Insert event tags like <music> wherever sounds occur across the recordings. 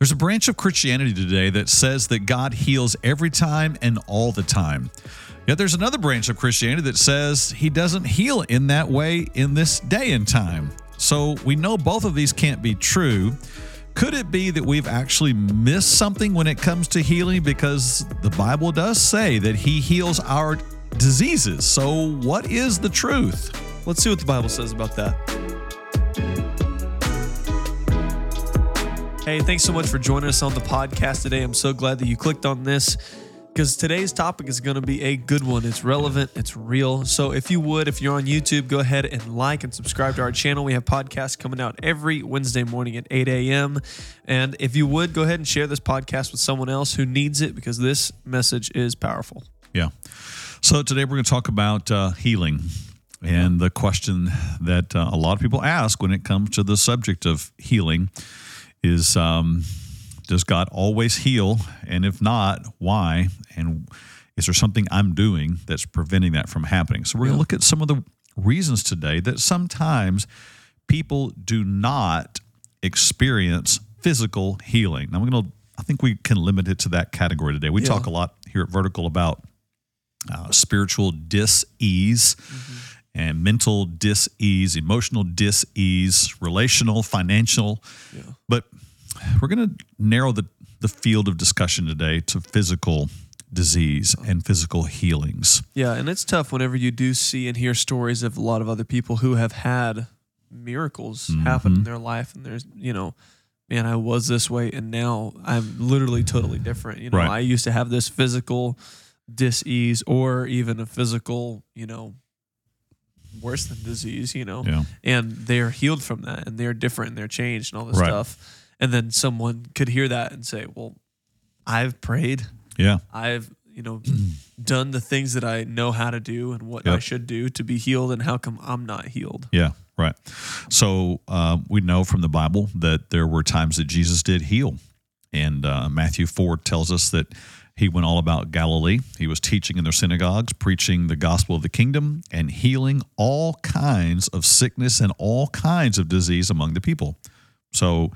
There's a branch of Christianity today that says that God heals every time and all the time. Yet there's another branch of Christianity that says he doesn't heal in that way in this day and time. So we know both of these can't be true. Could it be that we've actually missed something when it comes to healing? Because the Bible does say that he heals our diseases. So, what is the truth? Let's see what the Bible says about that. Hey, thanks so much for joining us on the podcast today. I'm so glad that you clicked on this because today's topic is going to be a good one. It's relevant, it's real. So, if you would, if you're on YouTube, go ahead and like and subscribe to our channel. We have podcasts coming out every Wednesday morning at 8 a.m. And if you would, go ahead and share this podcast with someone else who needs it because this message is powerful. Yeah. So, today we're going to talk about uh, healing. And the question that uh, a lot of people ask when it comes to the subject of healing is um, Does God always heal? And if not, why? And is there something I'm doing that's preventing that from happening? So, we're going to look at some of the reasons today that sometimes people do not experience physical healing. Now, we're going to, I think we can limit it to that category today. We Yeah. talk a lot here at Vertical about uh, spiritual dis-ease and mental dis-ease emotional dis-ease relational financial Yeah. but we're going to narrow the, the field of discussion today to physical disease and physical healings Yeah, and it's tough whenever you do see and hear stories of a lot of other people who have had miracles mm-hmm. happen in their life, and there's, you know, man, I was this way, and now I'm literally totally different. You know, Right. I used to have this physical dis-ease or even a physical, you know, worse than disease, you know, yeah and they're healed from that, and they're different, and they're changed, and all this Right. stuff. And then someone could hear that and say, "Well, I've prayed." yeah I've you know <clears throat> done the things that I know how to do and what I should do to be healed, and how come I'm not healed? yeah right so uh, we know from the bible that there were times that jesus did heal and uh, matthew 4 tells us that he went all about galilee he was teaching in their synagogues preaching the gospel of the kingdom and healing all kinds of sickness and all kinds of disease among the people so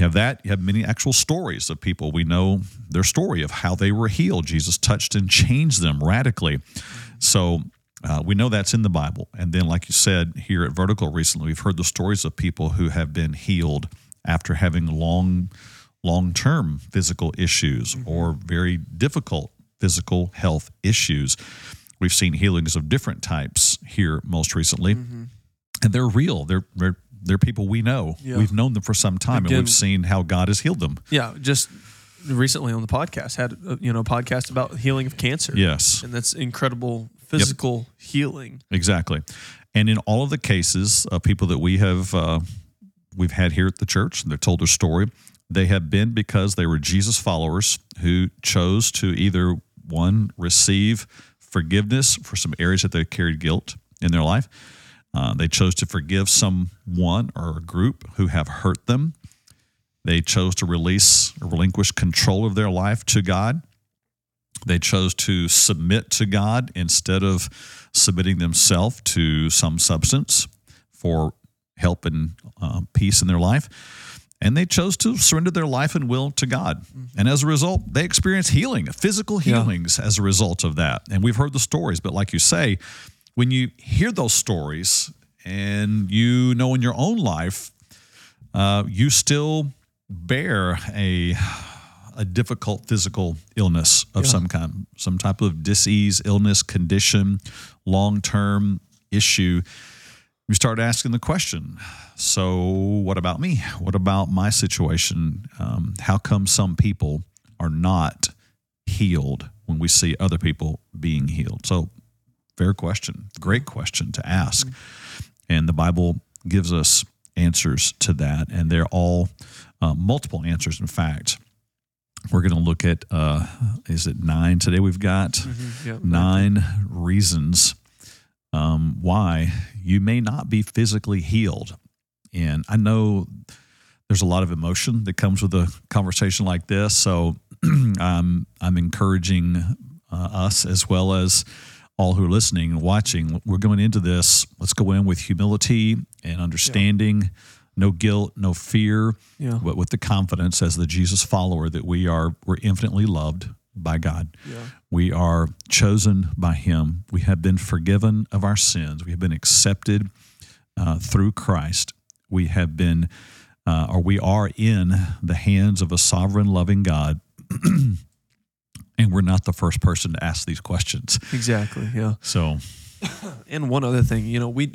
you have that. You have many actual stories of people. We know their story of how they were healed. Jesus touched and changed them radically. So uh, we know that's in the Bible. And then, like you said, here at Vertical recently, we've heard the stories of people who have been healed after having long, long term physical issues or very difficult physical health issues. We've seen healings of different types here most recently and they're real. They're they're they're people we know. Yeah. We've known them for some time, Again- and we've seen how God has healed them. Yeah, just recently on the podcast had uh, you know a podcast about healing of cancer. Yes, and that's incredible physical healing. exactly. And in all of the cases of people that we have uh, we've had here at the church, and they're told their story, they have been because they were Jesus followers who chose to either one receive forgiveness for some areas that they carried guilt in their life. Uh, they chose to forgive someone or a group who have hurt them. They chose to release or relinquish control of their life to God. They chose to submit to God instead of submitting themselves to some substance for help and uh, peace in their life. And they chose to surrender their life and will to God. And as a result, they experienced healing, physical Yeah. healings as a result of that. And we've heard the stories, but like you say, when you hear those stories and you know in your own life, uh, you still bear a a difficult physical illness of some kind, some type of disease, illness, condition, long term issue. You start asking the question so, what about me? What about my situation? Um, how come some people are not healed when we see other people being healed? So, fair question, great question to ask. And the Bible gives us answers to that, and they're all uh, multiple answers, in fact. We're going to look at, uh, is it nine today? We've got Yeah, nine reasons um, why you may not be physically healed. And I know there's a lot of emotion that comes with a conversation like this. So <clears throat> um, I'm encouraging uh, us as well as all who are listening and watching. We're going into this. Let's go in with humility and understanding, no guilt, no fear, Yeah. but with the confidence as the Jesus follower that we are we're infinitely loved by God. Yeah. We are chosen by Him. We have been forgiven of our sins. We have been accepted uh, through Christ. We have been, uh, or we are in the hands of a sovereign, loving God. <clears throat> and we're not the first person to ask these questions. Exactly. Yeah. So, <coughs> And one other thing, you know, we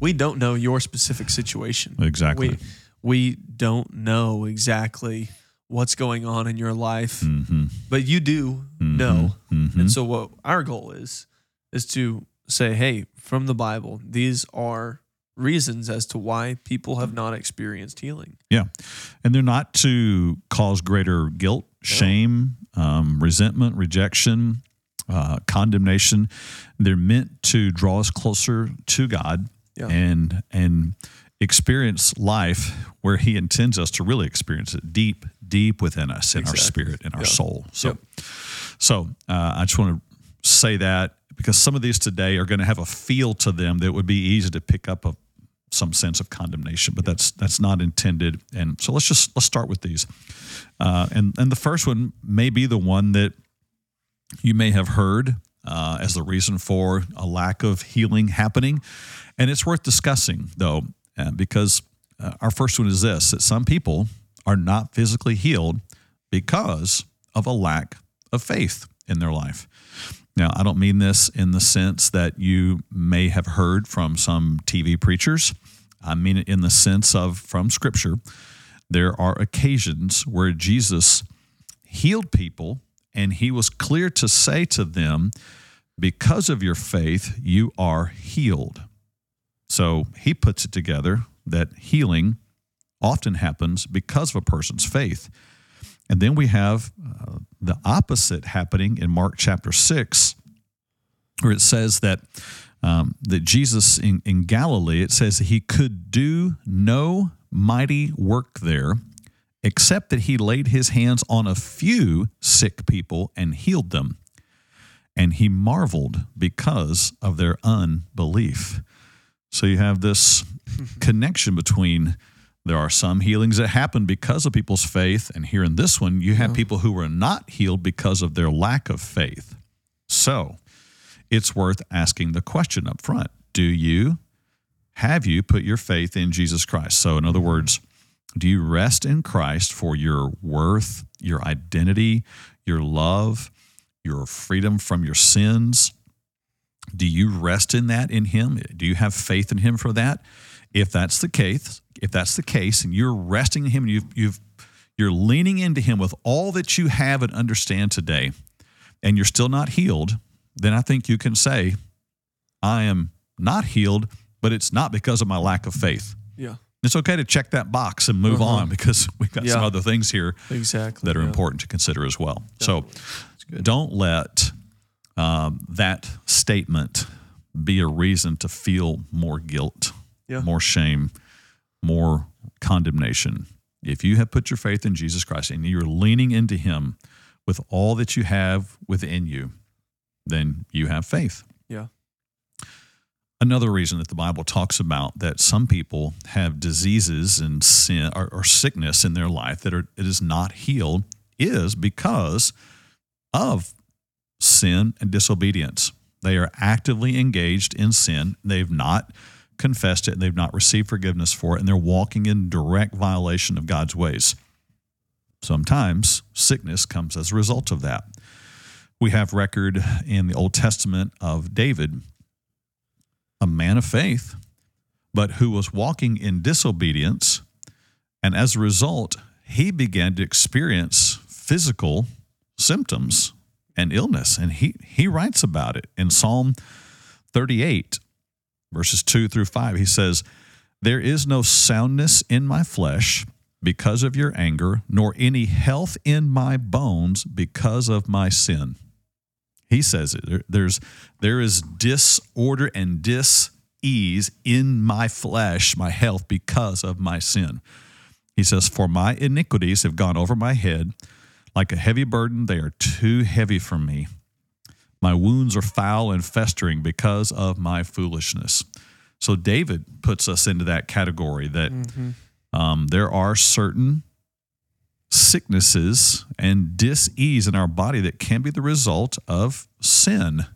we don't know your specific situation. exactly. We we don't know exactly what's going on in your life, hmm but you do know. hmm And so what our goal is is to say, hey, from the Bible, these are reasons as to why people have not experienced healing. Yeah. And they're not to cause greater guilt, shame, um, resentment, rejection, uh, condemnation. They're meant to draw us closer to God Yeah. and and experience life where He intends us to really experience it deep, deep within us, in our spirit, in our Yeah. soul. So, Yep. so uh, I just want to say that because some of these today are going to have a feel to them that would be easy to pick up a some sense of condemnation, but that's that's not intended. And so let's just let's start with these. Uh, and and the first one may be the one that you may have heard uh, as the reason for a lack of healing happening, and it's worth discussing though, uh, because uh, our first one is this: that some people are not physically healed because of a lack of faith in their life. Now, I don't mean this in the sense that you may have heard from some TV preachers. I mean it in the sense of from Scripture. There are occasions where Jesus healed people, and he was clear to say to them, Because of your faith, you are healed. So he puts it together that healing often happens because of a person's faith. And then we have uh, the opposite happening in Mark chapter 6, where it says that um, that Jesus in, in Galilee, it says that he could do no mighty work there, except that he laid his hands on a few sick people and healed them. And he marveled because of their unbelief. So you have this <laughs> connection between there are some healings that happen because of people's faith, and here in this one, you have people who were not healed because of their lack of faith. So it's worth asking the question up front Do you, have you put your faith in Jesus Christ? So, in other words, do you rest in Christ for your worth, your identity, your love, your freedom from your sins? Do you rest in that in Him? Do you have faith in Him for that? If that's the case, if that's the case, and you're resting in Him, and you've, you've you're leaning into Him with all that you have and understand today, and you're still not healed, then I think you can say, I am not healed, but it's not because of my lack of faith. Yeah. It's okay to check that box and move Uh-huh. on because <laughs> we've got some other things here Exactly. that are yeah. important to consider as well. So don't let um, that statement be a reason to feel more guilt, Yeah. more shame, more condemnation. If you have put your faith in Jesus Christ and you're leaning into Him with all that you have within you, then you have faith. Yeah. Another reason that the Bible talks about that some people have diseases and sin or, or sickness in their life that are, it is not healed is because of sin and disobedience. They are actively engaged in sin. They've not confessed it. And they've not received forgiveness for it, and they're walking in direct violation of God's ways. Sometimes sickness comes as a result of that. We have record in the Old Testament of David, a man of faith, but who was walking in disobedience. And as a result, he began to experience physical symptoms and illness. And he, he writes about it in Psalm 38, verses 2 through 5. He says, There is no soundness in my flesh because of your anger, nor any health in my bones because of my sin. He says it. There, there's there is disorder and dis-ease in my flesh, my health, because of my sin. He says, For my iniquities have gone over my head like a heavy burden, they are too heavy for me. My wounds are foul and festering because of my foolishness. So David puts us into that category that Um, there are certain sicknesses and dis-ease in our body that can be the result of sin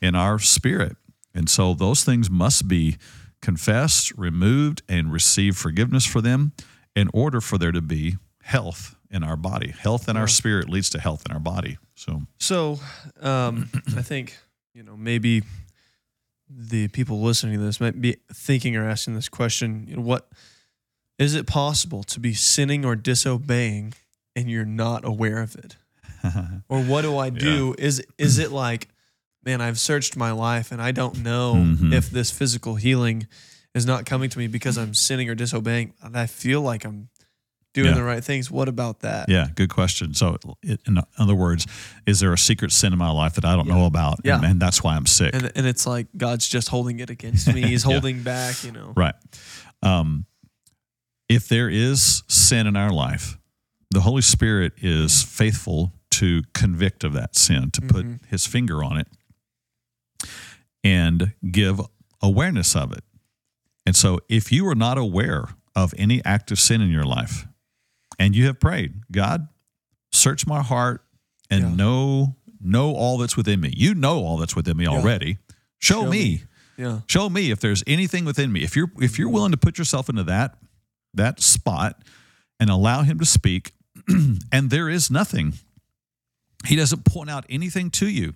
in our spirit. And so those things must be confessed, removed, and receive forgiveness for them in order for there to be health in our body. Health in our spirit leads to health in our body. So So, um, I think you know maybe the people listening to this might be thinking or asking this question: you know, What is it possible to be sinning or disobeying and you're not aware of it? <laughs> or what do I do? Is is it like, man, I've searched my life and I don't know Mhm. if this physical healing is not coming to me because I'm sinning or disobeying, and I feel like I'm doing Yeah. the right things. What about that? Yeah, good question. So, it, in other words, is there a secret sin in my life that I don't know about? Yeah. And, and that's why I'm sick. And, and it's like God's just holding it against me. He's <laughs> Yeah. holding back, you know. right. Um, if there is sin in our life, the Holy Spirit is faithful to convict of that sin, to put Mm-hmm. his finger on it and give awareness of it. And so, if you are not aware of any active sin in your life and you have prayed, God, search my heart and Yeah. know know all that's within me. You know all that's within me already. Show, Show me. me. Yeah. Show me if there's anything within me. If you're if you're willing to put yourself into that that spot and allow him to speak <clears throat> and there is nothing. He doesn't point out anything to you.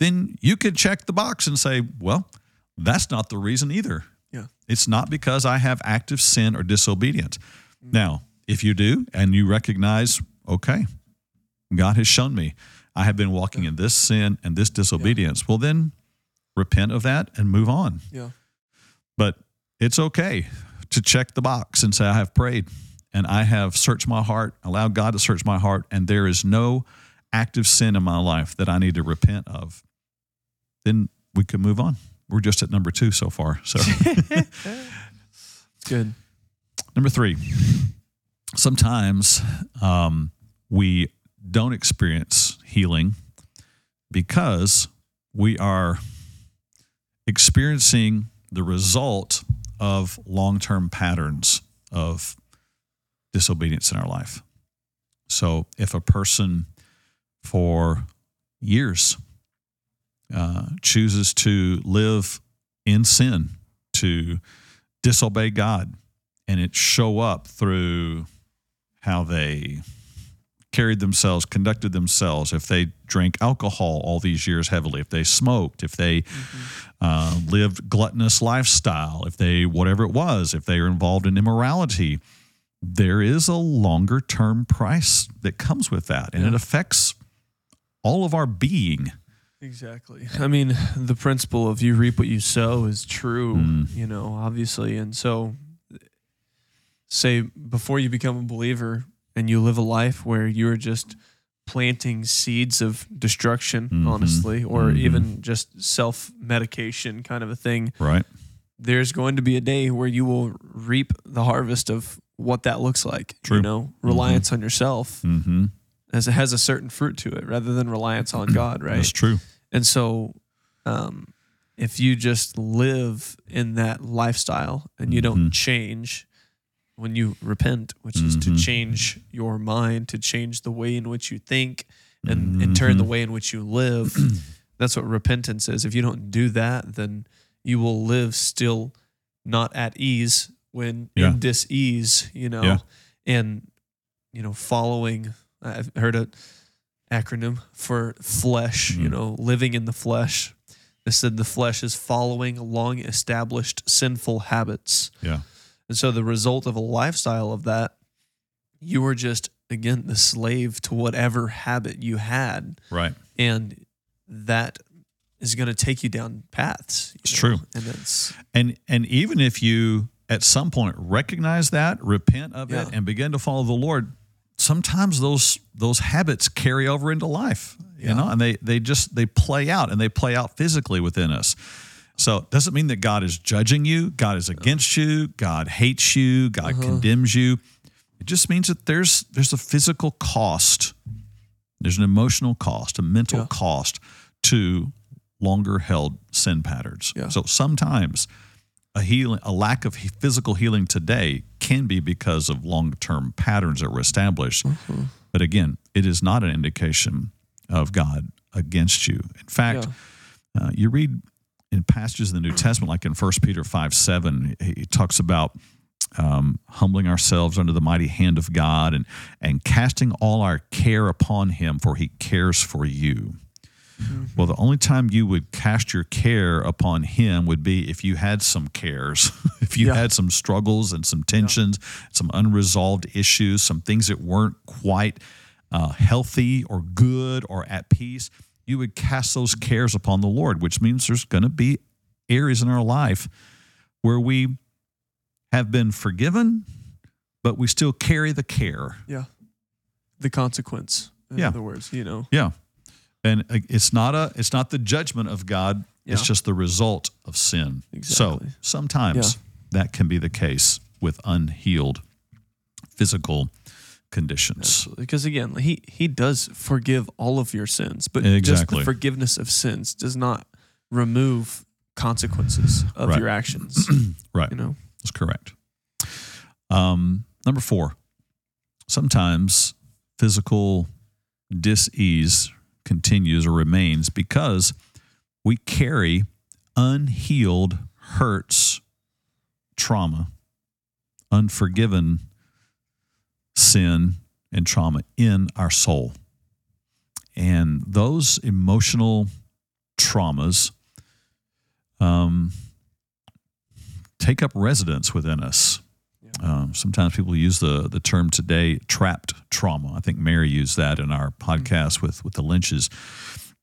Then you could check the box and say, well, that's not the reason either. Yeah. It's not because I have active sin or disobedience. Mm. Now, if you do and you recognize, okay, God has shown me I have been walking in this sin and this disobedience, well, then repent of that and move on. Yeah. But it's okay to check the box and say, I have prayed and I have searched my heart, allowed God to search my heart, and there is no active sin in my life that I need to repent of. Then we can move on. We're just at number two so far. So, it's <laughs> Good. number three, sometimes um, we don't experience healing because we are experiencing the result of long term patterns of disobedience in our life. So, if a person for years uh, chooses to live in sin, to disobey God, and it show up through how they carried themselves, conducted themselves, if they drank alcohol all these years heavily, if they smoked, if they uh, lived gluttonous lifestyle, if they whatever it was, if they are involved in immorality, there is a longer term price that comes with that, and it affects all of our being. Exactly. I mean, the principle of you reap what you sow is true, Mm. you know, obviously. And so, say before you become a believer and you live a life where you're just planting seeds of destruction, Mhm. honestly, or Mhm. even just self medication kind of a thing, Right. there's going to be a day where you will reap the harvest of what that looks like. True. You know, reliance on yourself Mm-hmm. as it has a certain fruit to it rather than reliance on God, right? That's true. And so, um, if you just live in that lifestyle and you don't change when you repent, which is to Mhm. change your mind, to change the way in which you think and, and turn the way in which you live, <clears throat> that's what repentance is. If you don't do that, then you will live still not at ease when Yeah. in dis-ease, you know, Yeah. and, you know, following, I've heard a acronym for flesh, you Mhm. know, living in the flesh. They said the flesh is following long established sinful habits. Yeah. And so the result of a lifestyle of that, you were just, again, the slave to whatever habit you had. Right. And that is going to take you down paths. you It's know? true. And it's, And and even if you at some point recognize that, repent of Yeah. it, and begin to follow the Lord, sometimes those those habits carry over into life. You Yeah. know, and they they just they play out and they play out physically within us. So it doesn't mean that God is judging you, God is against you, God hates you, God Uh-huh. condemns you. It just means that there's there's a physical cost, there's an emotional cost, a mental Yeah. cost to longer held sin patterns. Yeah. So sometimes a healing, a lack of physical healing today can be because of long-term patterns that were established. But again, it is not an indication of God against you. In fact, uh, you read in passages in the New Testament, like in 1 Peter 5 7, he talks about um, humbling ourselves under the mighty hand of God and, and casting all our care upon him, for he cares for you. Well, the only time you would cast your care upon him would be if you had some cares, <laughs> if you Yeah. had some struggles and some tensions, some unresolved issues, some things that weren't quite uh, healthy or good or at peace. You would cast those cares upon the Lord, which means there's going to be areas in our life where we have been forgiven, but we still carry the care. Yeah. The consequence. In Yeah. other words, you know. Yeah. And uh, it's not a it's not the judgment of God, it's just the result of sin. Exactly. So, sometimes that can be the case with unhealed physical conditions. Because again, he he does forgive all of your sins, but just the forgiveness of sins does not remove consequences of Right. your actions. <clears throat> Right. you know. That's correct. Um, number four, sometimes physical dis-ease continues or remains because we carry unhealed hurts, trauma, unforgiven sin and trauma in our soul. And those emotional traumas um, take up residence within us. Um, sometimes people use the the term today trapped trauma. I think Mary used that in our podcast with with the Lynches.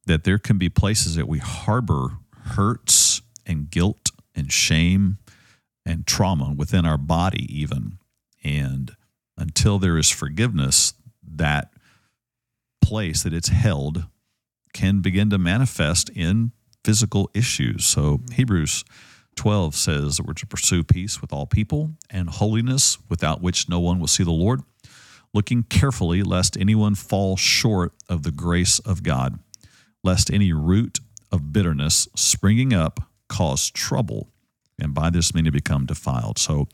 That there can be places that we harbor hurts and guilt and shame and trauma within our body, even. And until there is forgiveness, that place that it's held can begin to manifest in physical issues. So mm-hmm. Hebrews 12 says that we're to pursue peace with all people and holiness without which no one will see the Lord, looking carefully lest anyone fall short of the grace of God, lest any root of bitterness springing up cause trouble, and by this many become defiled. So,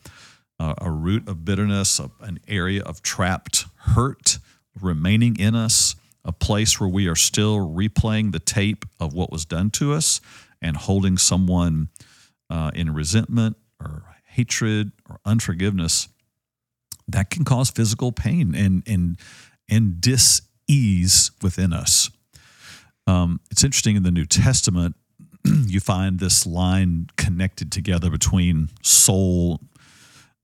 uh, a root of bitterness, a, an area of trapped hurt remaining in us, a place where we are still replaying the tape of what was done to us and holding someone uh, in resentment or hatred or unforgiveness, that can cause physical pain and and and dis-ease within us. Um, it's interesting in the New Testament, <clears throat> you find this line connected together between soul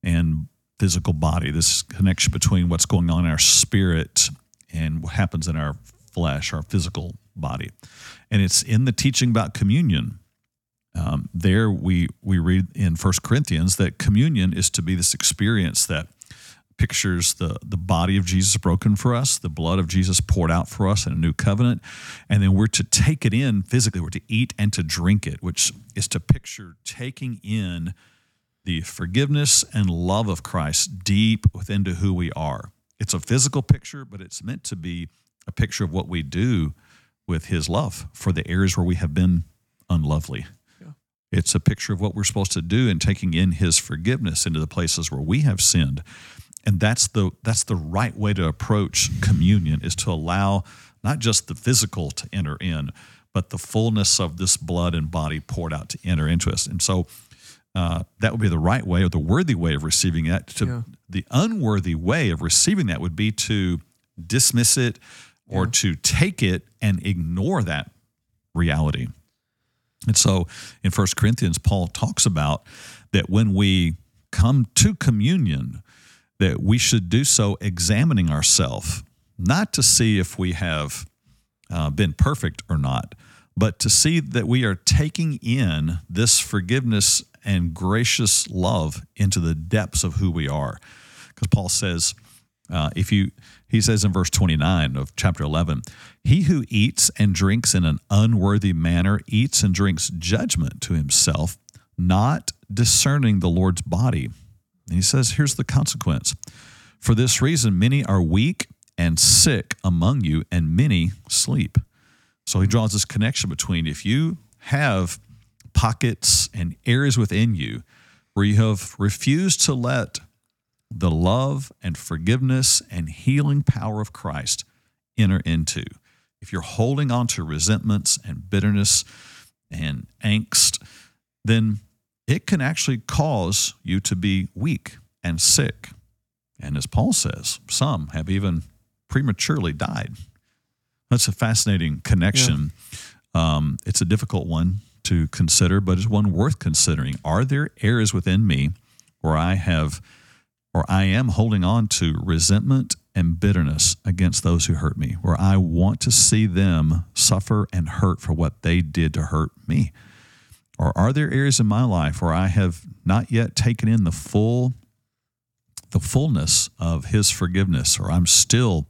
and physical body, this connection between what's going on in our spirit and what happens in our flesh, our physical body. And it's in the teaching about communion. Um, there we we read in First Corinthians that communion is to be this experience that pictures the the body of Jesus broken for us, the blood of Jesus poured out for us in a new covenant, and then we're to take it in physically. We're to eat and to drink it, which is to picture taking in the forgiveness and love of Christ deep within to who we are. It's a physical picture, but it's meant to be a picture of what we do with His love for the areas where we have been unlovely. It's a picture of what we're supposed to do in taking in His forgiveness into the places where we have sinned, and that's the that's the right way to approach communion is to allow not just the physical to enter in, but the fullness of this blood and body poured out to enter into us. And so uh, that would be the right way or the worthy way of receiving that. To Yeah. the unworthy way of receiving that would be to dismiss it or to take it and ignore that reality. And so in First Corinthians, Paul talks about that when we come to communion, that we should do so examining ourselves, not to see if we have uh, been perfect or not, but to see that we are taking in this forgiveness and gracious love into the depths of who we are. Because Paul says, uh, if you, he says in verse 29 of chapter 11, he who eats and drinks in an unworthy manner eats and drinks judgment to himself, not discerning the Lord's body. And he says, here's the consequence. For this reason, many are weak and sick among you, and many sleep. So he draws this connection between if you have pockets and areas within you where you have refused to let the love and forgiveness and healing power of Christ enter into. If you're holding on to resentments and bitterness and angst, then it can actually cause you to be weak and sick. And as Paul says, some have even prematurely died. That's a fascinating connection. Um, it's a difficult one to consider, but it's one worth considering. Are there areas within me where I have or I am holding on to resentment and bitterness against those who hurt me, where I want to see them suffer and hurt for what they did to hurt me? Or are there areas in my life where I have not yet taken in the full the fullness of his forgiveness or I'm still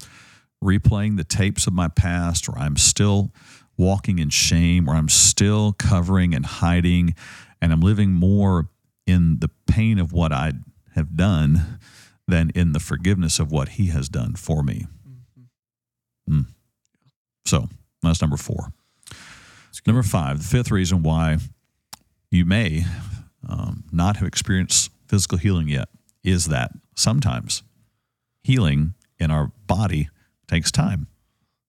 replaying the tapes of my past or I'm still walking in shame or I'm still covering and hiding and I'm living more in the pain of what I have done than in the forgiveness of what he has done for me. Mm. So that's number four. Number five, the fifth reason why you may um, not have experienced physical healing yet is that sometimes healing in our body takes time.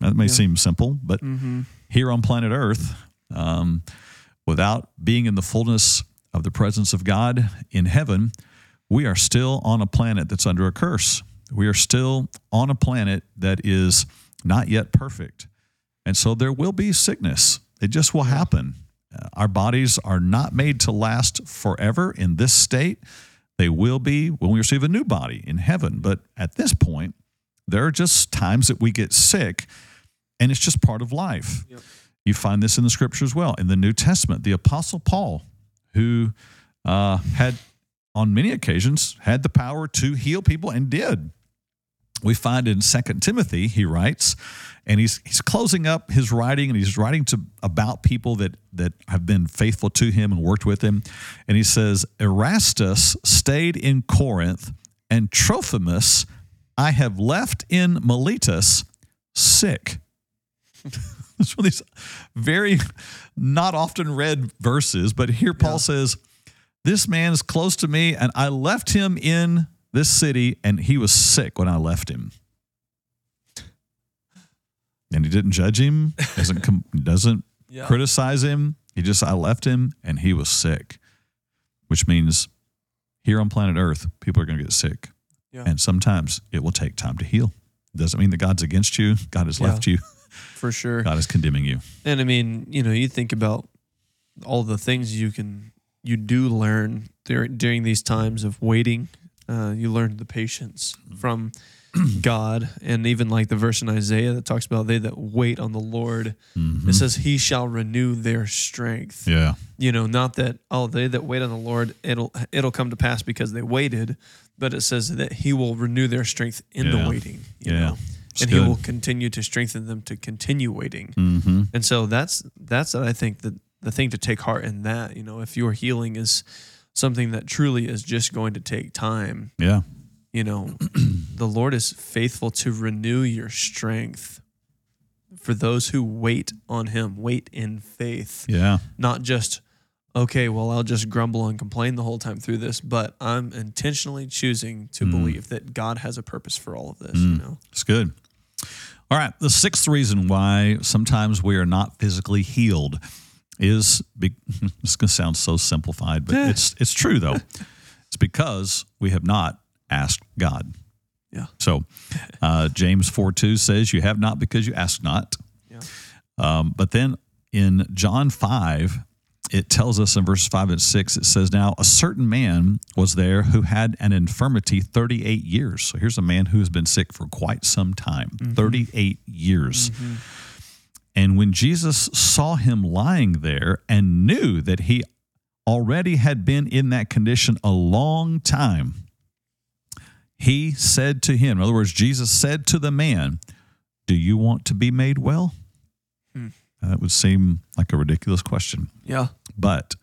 That may Yeah. seem simple, but Mm-hmm. here on planet Earth, um, without being in the fullness of the presence of God in heaven, we are still on a planet that's under a curse. We are still on a planet that is not yet perfect. And so there will be sickness. It just will happen. Uh, our bodies are not made to last forever in this state. They will be when we receive a new body in heaven. But at this point, there are just times that we get sick, and it's just part of life. Yep. You find this in the scripture as well. In the New Testament, the Apostle Paul, who uh, had on many occasions had the power to heal people and did. We find in Second Timothy, he writes, and he's he's closing up his writing, and he's writing to about people that that have been faithful to him and worked with him. And he says, Erastus stayed in Corinth, and Trophimus I have left in Miletus sick. <laughs> it's one of these very not often read verses, but here Paul Yeah. says, This man is close to me, and I left him in this city, and he was sick when I left him. And he didn't judge him, <laughs> doesn't com- doesn't Yeah. criticize him. He just I left him and he was sick. Which means here on planet Earth, people are going to get sick. Yeah. And sometimes it will take time to heal. Doesn't mean that God's against you. God has left you. For sure. God is condemning you. And I mean, you know, you think about all the things you can, you do learn during, during these times of waiting. Uh, you learn the patience from <clears throat> God. And even like the verse in Isaiah that talks about they that wait on the Lord, Mhm. it says, He shall renew their strength. Yeah. You know, not that, oh, they that wait on the Lord, it'll it'll come to pass because they waited, but it says that He will renew their strength in Yeah. the waiting. You Yeah. know? It's And good. he will continue to strengthen them to continue waiting. Mm-hmm. And so that's that's I think the the thing to take heart in that. You know, if your healing is something that truly is just going to take time, Yeah. you know, <clears throat> the Lord is faithful to renew your strength for those who wait on Him, wait in faith, Yeah. not just okay, well, I'll just grumble and complain the whole time through this, but I'm intentionally choosing to Mm. believe that God has a purpose for all of this. You know, It's good. All right. The sixth reason why sometimes we are not physically healed is be, it's going to sound so simplified, but it's it's true though. <laughs> It's because we have not asked God. Yeah. So uh, James 4 2 says, You have not because you ask not. Yeah. Um, but then in John 5, it tells us in verses 5 and 6, it says, Now a certain man was there who had an infirmity 38 years. So here's a man who has been sick for quite some time mm-hmm. 38 years. Mm-hmm. And when Jesus saw him lying there and knew that he already had been in that condition a long time, he said to him, in other words, Jesus said to the man, Do you want to be made well? Hmm. Uh, That would seem like a ridiculous question, yeah, but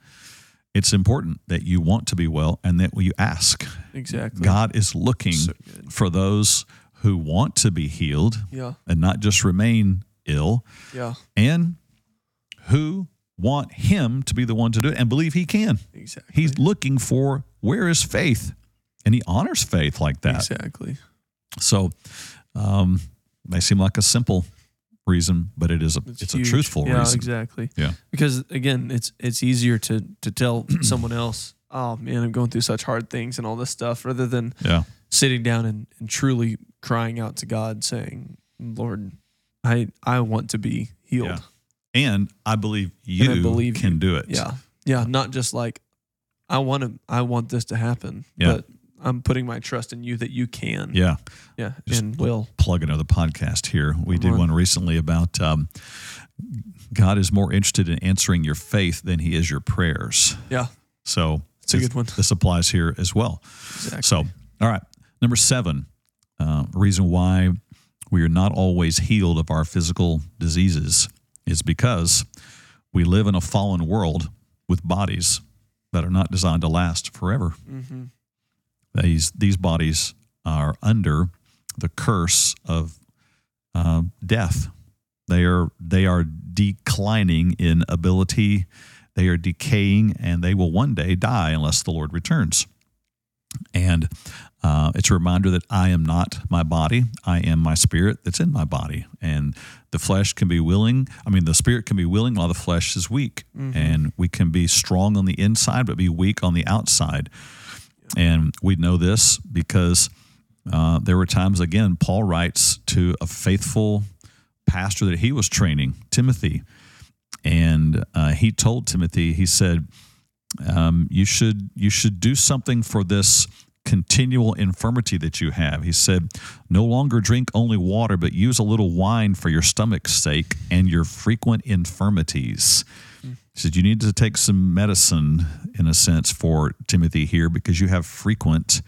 it's important that you want to be well and that you ask. exactly. God is looking So for those who want to be healed Yeah, and not just remain ill yeah, and who want him to be the one to do it and believe he can. Exactly. He's looking for where is faith, and he honors faith like that. exactly. So, um, may seem like a simple reason, but it is a it's, a truthful yeah, reason. exactly. Yeah. Because again, it's it's easier to to tell <clears throat> someone else, oh man, I'm going through such hard things and all this stuff, rather than Yeah, sitting down and, and truly crying out to God, saying, Lord, I I want to be healed. Yeah. and I believe you I believe can you. do it. Yeah. Yeah. Not just like I want to I want this to happen. Yeah. But I'm putting my trust in you that you can. yeah. Yeah. Just- and will. plug another podcast here. We Come did on. one recently about um, God is more interested in answering your faith than he is your prayers. Yeah. So It's a good one. This applies here as well. Exactly. So, all right. Number seven, uh, reason why we are not always healed of our physical diseases is because we live in a fallen world with bodies that are not designed to last forever. hmm These these bodies are under the curse of uh, death. They are they are declining in ability. They are decaying, and they will one day die unless the Lord returns. And uh, it's a reminder that I am not my body. I am my spirit that's in my body. And the flesh can be willing. I mean, the spirit can be willing while the flesh is weak. And we can be strong on the inside, but be weak on the outside. And we know this because uh, there were times, again, Paul writes to a faithful pastor that he was training, Timothy. And uh, he told Timothy, he said, um, you should you should do something for this continual infirmity that you have. He said, no longer drink only water, but use a little wine for your stomach's sake and your frequent infirmities. He said, you need to take some medicine, in a sense, for Timothy here because you have frequent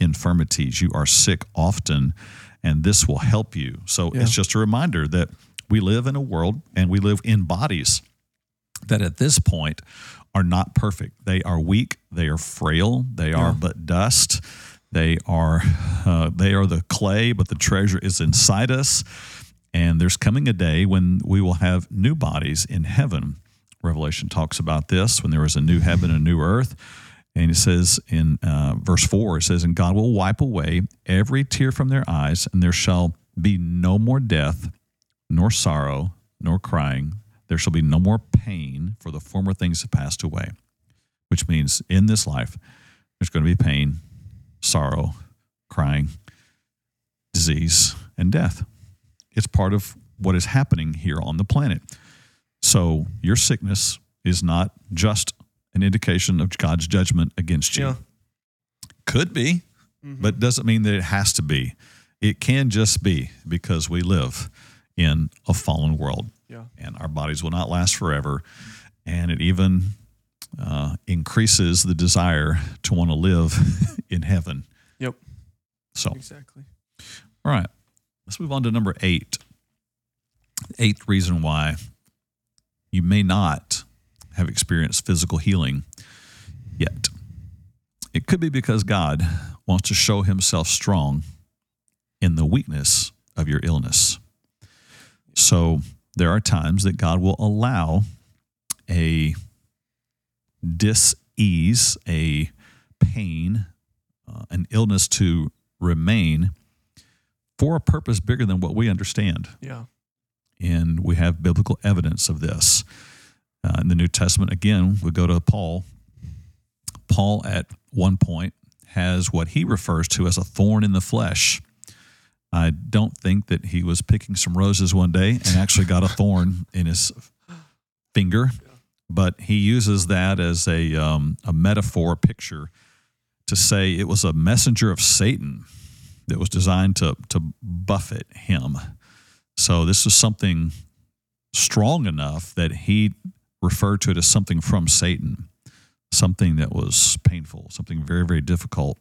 infirmities. You are sick often, and this will help you. So Yeah. it's just a reminder that we live in a world and we live in bodies that at this point are not perfect. They are weak. They are frail. They are Yeah. but dust. They are uh, they are the clay, but the treasure is inside us. And there's coming a day when we will have new bodies in heaven. Revelation talks about this when there is a new heaven and a new earth. And it says in uh, verse 4, it says, And God will wipe away every tear from their eyes, and there shall be no more death, nor sorrow, nor crying. There shall be no more pain, for the former things have passed away. Which means in this life, there's going to be pain, sorrow, crying, disease, and death. It's part of what is happening here on the planet. So your sickness is not just an indication of God's judgment against you. Yeah. Could be, but doesn't mean that it has to be. It can just be because we live in a fallen world Yeah. and our bodies will not last forever. And it even uh, increases the desire to want to live <laughs> in heaven. Yep. So, Exactly. all right, let's move on to number eight. Eighth reason why you may not have experienced physical healing yet. It could be because God wants to show himself strong in the weakness of your illness. So there are times that God will allow a dis-ease, a pain, uh, an illness to remain for a purpose bigger than what we understand. Yeah. And we have biblical evidence of this. Uh, in the New Testament, again, we go to Paul. Paul, at one point, has what he refers to as a thorn in the flesh. I don't think that he was picking some roses one day and actually got a <laughs> thorn in his finger, but he uses that as a, um, a metaphor, picture to say it was a messenger of Satan that was designed to, to buffet him. So this is something strong enough that he referred to it as something from Satan, something that was painful, something very, very difficult.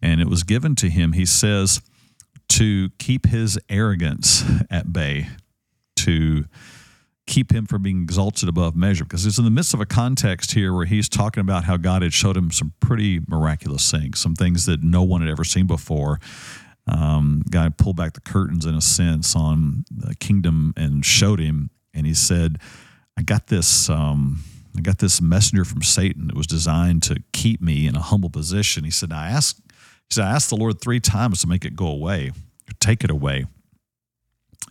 And it was given to him, he says, to keep his arrogance at bay, to keep him from being exalted above measure. Because it's in the midst of a context here where he's talking about how God had showed him some pretty miraculous things, some things that no one had ever seen before. Um, God pulled back the curtains in a sense on the kingdom and showed him, and he said, I got this um, I got this messenger from Satan that was designed to keep me in a humble position. He said, I asked he said, I asked the Lord three times to make it go away, take it away.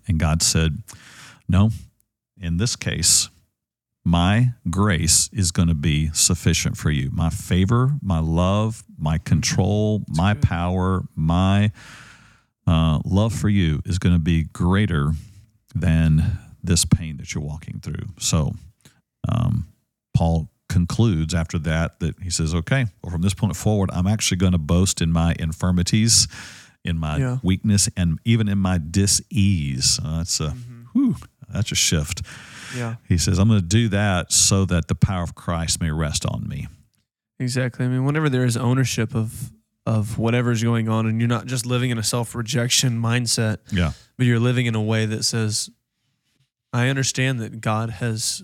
And God said, No, in this case, my grace is going to be sufficient for you. My favor, my love, my control, my power, my uh, love for you is going to be greater than this pain that you're walking through. So, um, Paul concludes after that that he says, okay, well, from this point forward, I'm actually going to boast in my infirmities, in my Yeah. weakness, and even in my dis-ease. Uh, that's a, whew, that's a shift. Yeah. He says, I'm going to do that so that the power of Christ may rest on me. Exactly. I mean, whenever there is ownership of of whatever's going on, and you're not just living in a self rejection mindset, Yeah. but you're living in a way that says, "I understand that God has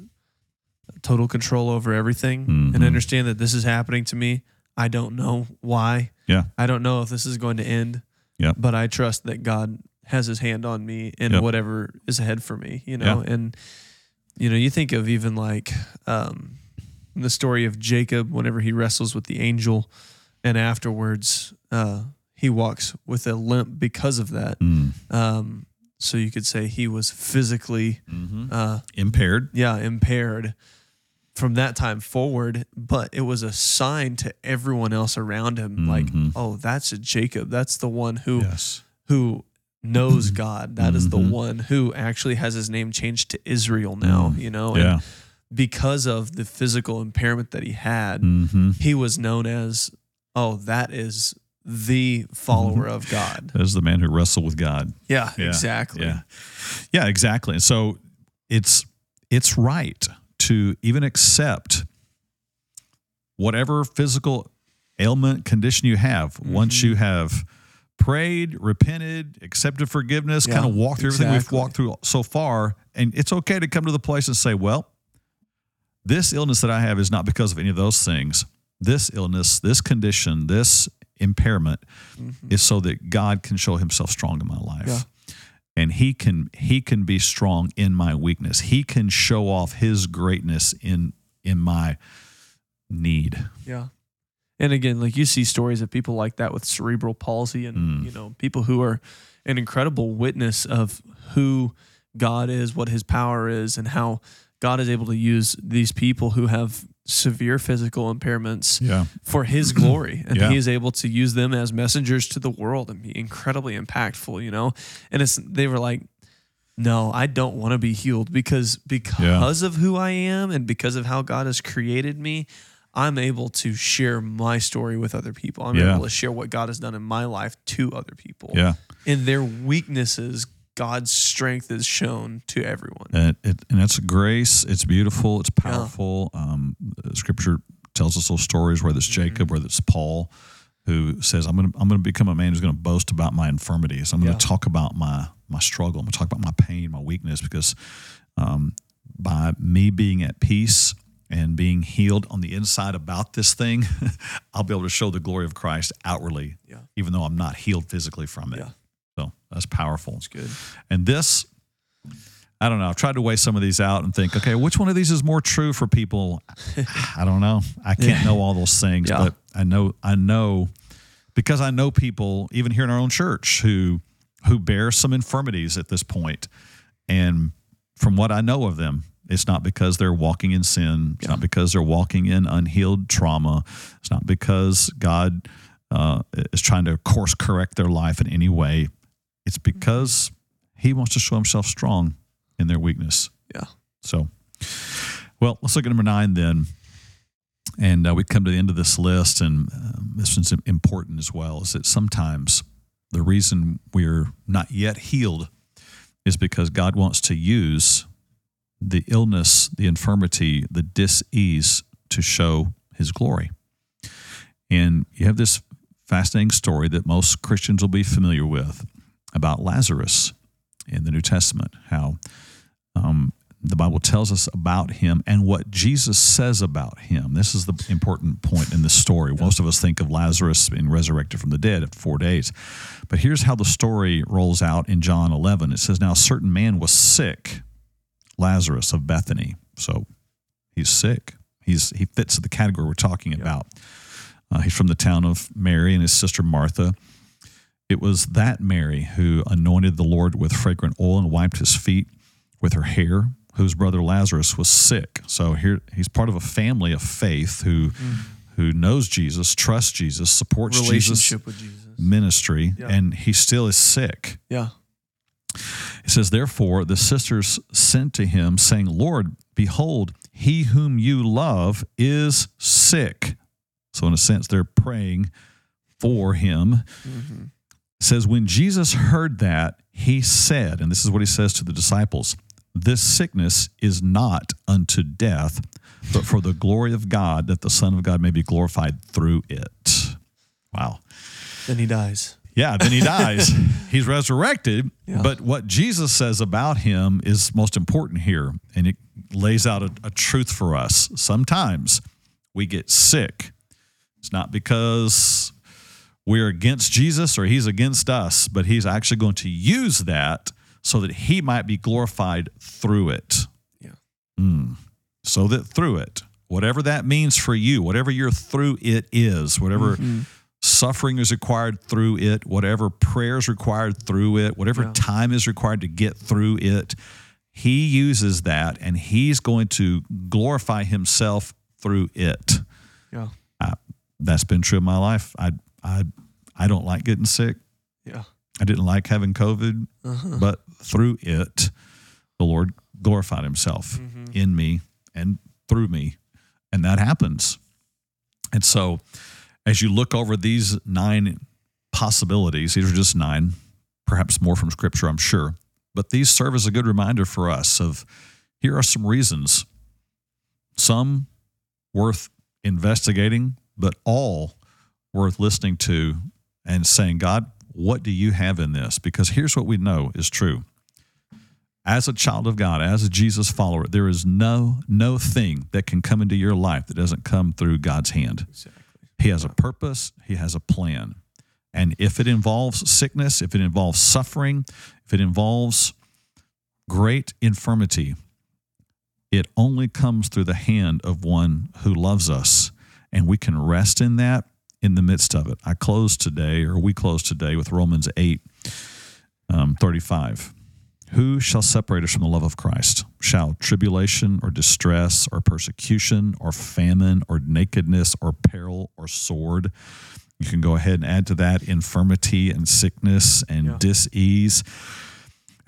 total control over everything, and Mhm. I understand that this is happening to me. I don't know why. Yeah. I don't know if this is going to end. Yep. But I trust that God has His hand on me and Yep. whatever is ahead for me. You know, and you know, you think of even like um, the story of Jacob whenever he wrestles with the angel, and afterwards uh, he walks with a limp because of that. Mm. Um, so you could say he was physically, hmm uh, Impaired. yeah, impaired from that time forward. But it was a sign to everyone else around him, like, Mhm. oh, that's a Jacob. That's the one who Yes. who knows <clears throat> God. That is the Mhm. one who actually has his name changed to Israel now. Mm. You know, Yeah. and because of the physical impairment that he had, hmm he was known as, oh, that is the follower of God. As the man who wrestled with God. Yeah, Yeah, exactly. Yeah. Yeah, exactly. And so it's it's right to even accept whatever physical ailment condition you have once Mm-hmm. you have prayed, repented, accepted forgiveness, Yeah, kind of walked through everything we've walked through so far. And it's okay to come to the place and say, well, this illness that I have is not because of any of those things. This illness, this condition, this impairment is so that God can show himself strong in my life. Yeah. And he can he can be strong in my weakness. He can show off his greatness in in my need. Yeah. And again, like you see stories of people like that with cerebral palsy and, Mm. you know, people who are an incredible witness of who God is, what his power is, and how God is able to use these people who have severe physical impairments Yeah. for his <clears throat> glory. And Yeah. he is able to use them as messengers to the world and be incredibly impactful, you know? And it's, they were like, no, I don't want to be healed because because of who I am and because of how God has created me, I'm able to share my story with other people. I'm Yeah. able to share what God has done in my life to other people. Yeah. In their weaknesses, God's strength is shown to everyone. And, it, and that's grace. It's beautiful. It's powerful. Um, scripture tells us those stories, whether it's Mm-hmm. Jacob, whether it's Paul, who says, "I'm going to I'm going to become a man who's going to boast about my infirmities. I'm going Yeah. to talk about my my struggle. I'm going to talk about my pain, my weakness, because um, by me being at peace." And being healed on the inside about this thing, <laughs> I'll be able to show the glory of Christ outwardly, Yeah. even though I'm not healed physically from it. Yeah. So that's powerful. It's good. And this, I don't know. I've tried to weigh some of these out and think, okay, which one of these is more true for people? I don't know. I can't know all those things, Yeah. but I know, I know because I know people, even here in our own church, who who bear some infirmities at this point. And from what I know of them, it's not because they're walking in sin. It's not because they're walking in unhealed trauma. It's not because God uh, is trying to course correct their life in any way. It's because He wants to show Himself strong in their weakness. Yeah. So, well, let's look at number nine then. And uh, we come to the end of this list, and um, this one's important as well. Is that sometimes the reason we're not yet healed is because God wants to use the illness, the infirmity, the dis-ease to show His glory. And you have this fascinating story that most Christians will be familiar with about Lazarus in the New Testament, how um, the Bible tells us about him and what Jesus says about him. This is the important point in the story. Most of us think of Lazarus being resurrected from the dead after four days. But here's how the story rolls out in John 11. It says, Now a certain man was sick, Lazarus of Bethany, So he's sick. He's he fits the category we're talking about. Uh, he's from the town of Mary and his sister Martha. It was that Mary who anointed the Lord with fragrant oil and wiped his feet with her hair, whose brother Lazarus was sick. So here he's part of a family of faith who mm. who knows Jesus, trusts Jesus, supports Jesus Relationship with Jesus. ministry, Yeah. and he still is sick. Yeah. It says, Therefore, the sisters sent to him, saying, Lord, behold, he whom you love is sick. So, in a sense, they're praying for him. It says, When Jesus heard that, he said, and this is what he says to the disciples This sickness is not unto death, but for the glory of God, that the Son of God may be glorified through it. Wow. Then he dies. Yeah, then he dies. <laughs> He's resurrected. Yeah. But what Jesus says about him is most important here. And it lays out a, a truth for us. Sometimes we get sick. It's not because we're against Jesus or he's against us, but he's actually going to use that so that he might be glorified through it. Yeah. Mm. So that through it, whatever that means for you, whatever your through it is, whatever Mm-hmm. suffering is required through it, whatever prayer is required through it, whatever Yeah. time is required to get through it, he uses that and he's going to glorify himself through it. Yeah. I, that's been true in my life. I I I don't like getting sick. Yeah. I didn't like having COVID, Uh-huh. but through it, the Lord glorified Himself Mm-hmm. in me and through me, and that happens. And so, as you look over these nine possibilities, these are just nine, perhaps more from Scripture, I'm sure, but these serve as a good reminder for us of here are some reasons, some worth investigating, but all worth listening to and saying, God, what do you have in this? Because here's what we know is true. As a child of God, as a Jesus follower, there is no no thing that can come into your life that doesn't come through God's hand. Exactly. He has a purpose, he has a plan. And if it involves sickness, if it involves suffering, if it involves great infirmity, it only comes through the hand of one who loves us. And we can rest in that in the midst of it. I close today, or we close today, with Romans 8 um, 35. Who shall separate us from the love of Christ? Shall tribulation or distress or persecution or famine or nakedness or peril or sword? You can go ahead and add to that infirmity and sickness and Yeah. dis-ease.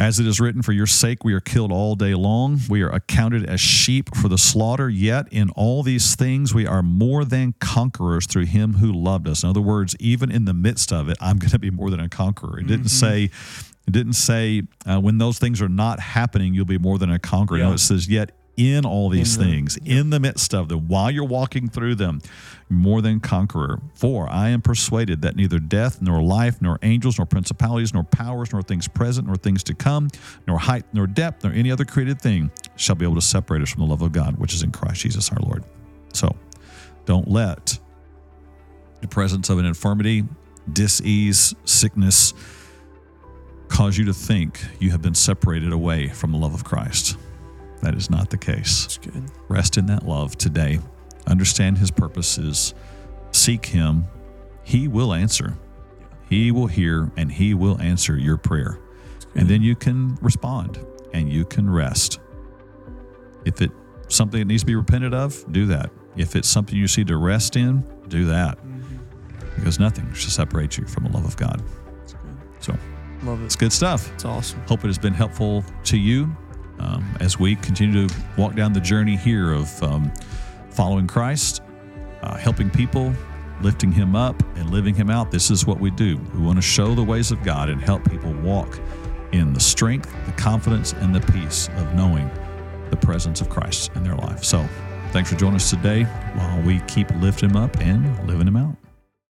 As it is written, for your sake we are killed all day long. We are accounted as sheep for the slaughter. Yet in all these things we are more than conquerors through him who loved us. In other words, even in the midst of it, I'm going to be more than a conqueror. It didn't say, it didn't say uh, when those things are not happening, you'll be more than a conqueror. No, it says, yet in all these In the- things, in the midst of them, while you're walking through them, more than conqueror. For I am persuaded that neither death, nor life, nor angels, nor principalities, nor powers, nor things present, nor things to come, nor height, nor depth, nor any other created thing shall be able to separate us from the love of God, which is in Christ Jesus our Lord. So don't let the presence of an infirmity, dis-ease, sickness cause you to think you have been separated away from the love of Christ. That is not the case. Rest in that love today. Understand his purposes. Seek him. He will answer. He will hear and he will answer your prayer. And then you can respond and you can rest. If it's something that needs to be repented of, do that. If it's something you see to rest in, do that. Mm-hmm. Because nothing shall separate you from the love of God. That's good. So Love it. it's good stuff. It's awesome. Hope it has been helpful to you um, as we continue to walk down the journey here of um, following Christ, uh, helping people, lifting Him up, and living Him out. This is what we do. We want to show the ways of God and help people walk in the strength, the confidence, and the peace of knowing the presence of Christ in their life. So, thanks for joining us today while we keep lifting Him up and living Him out.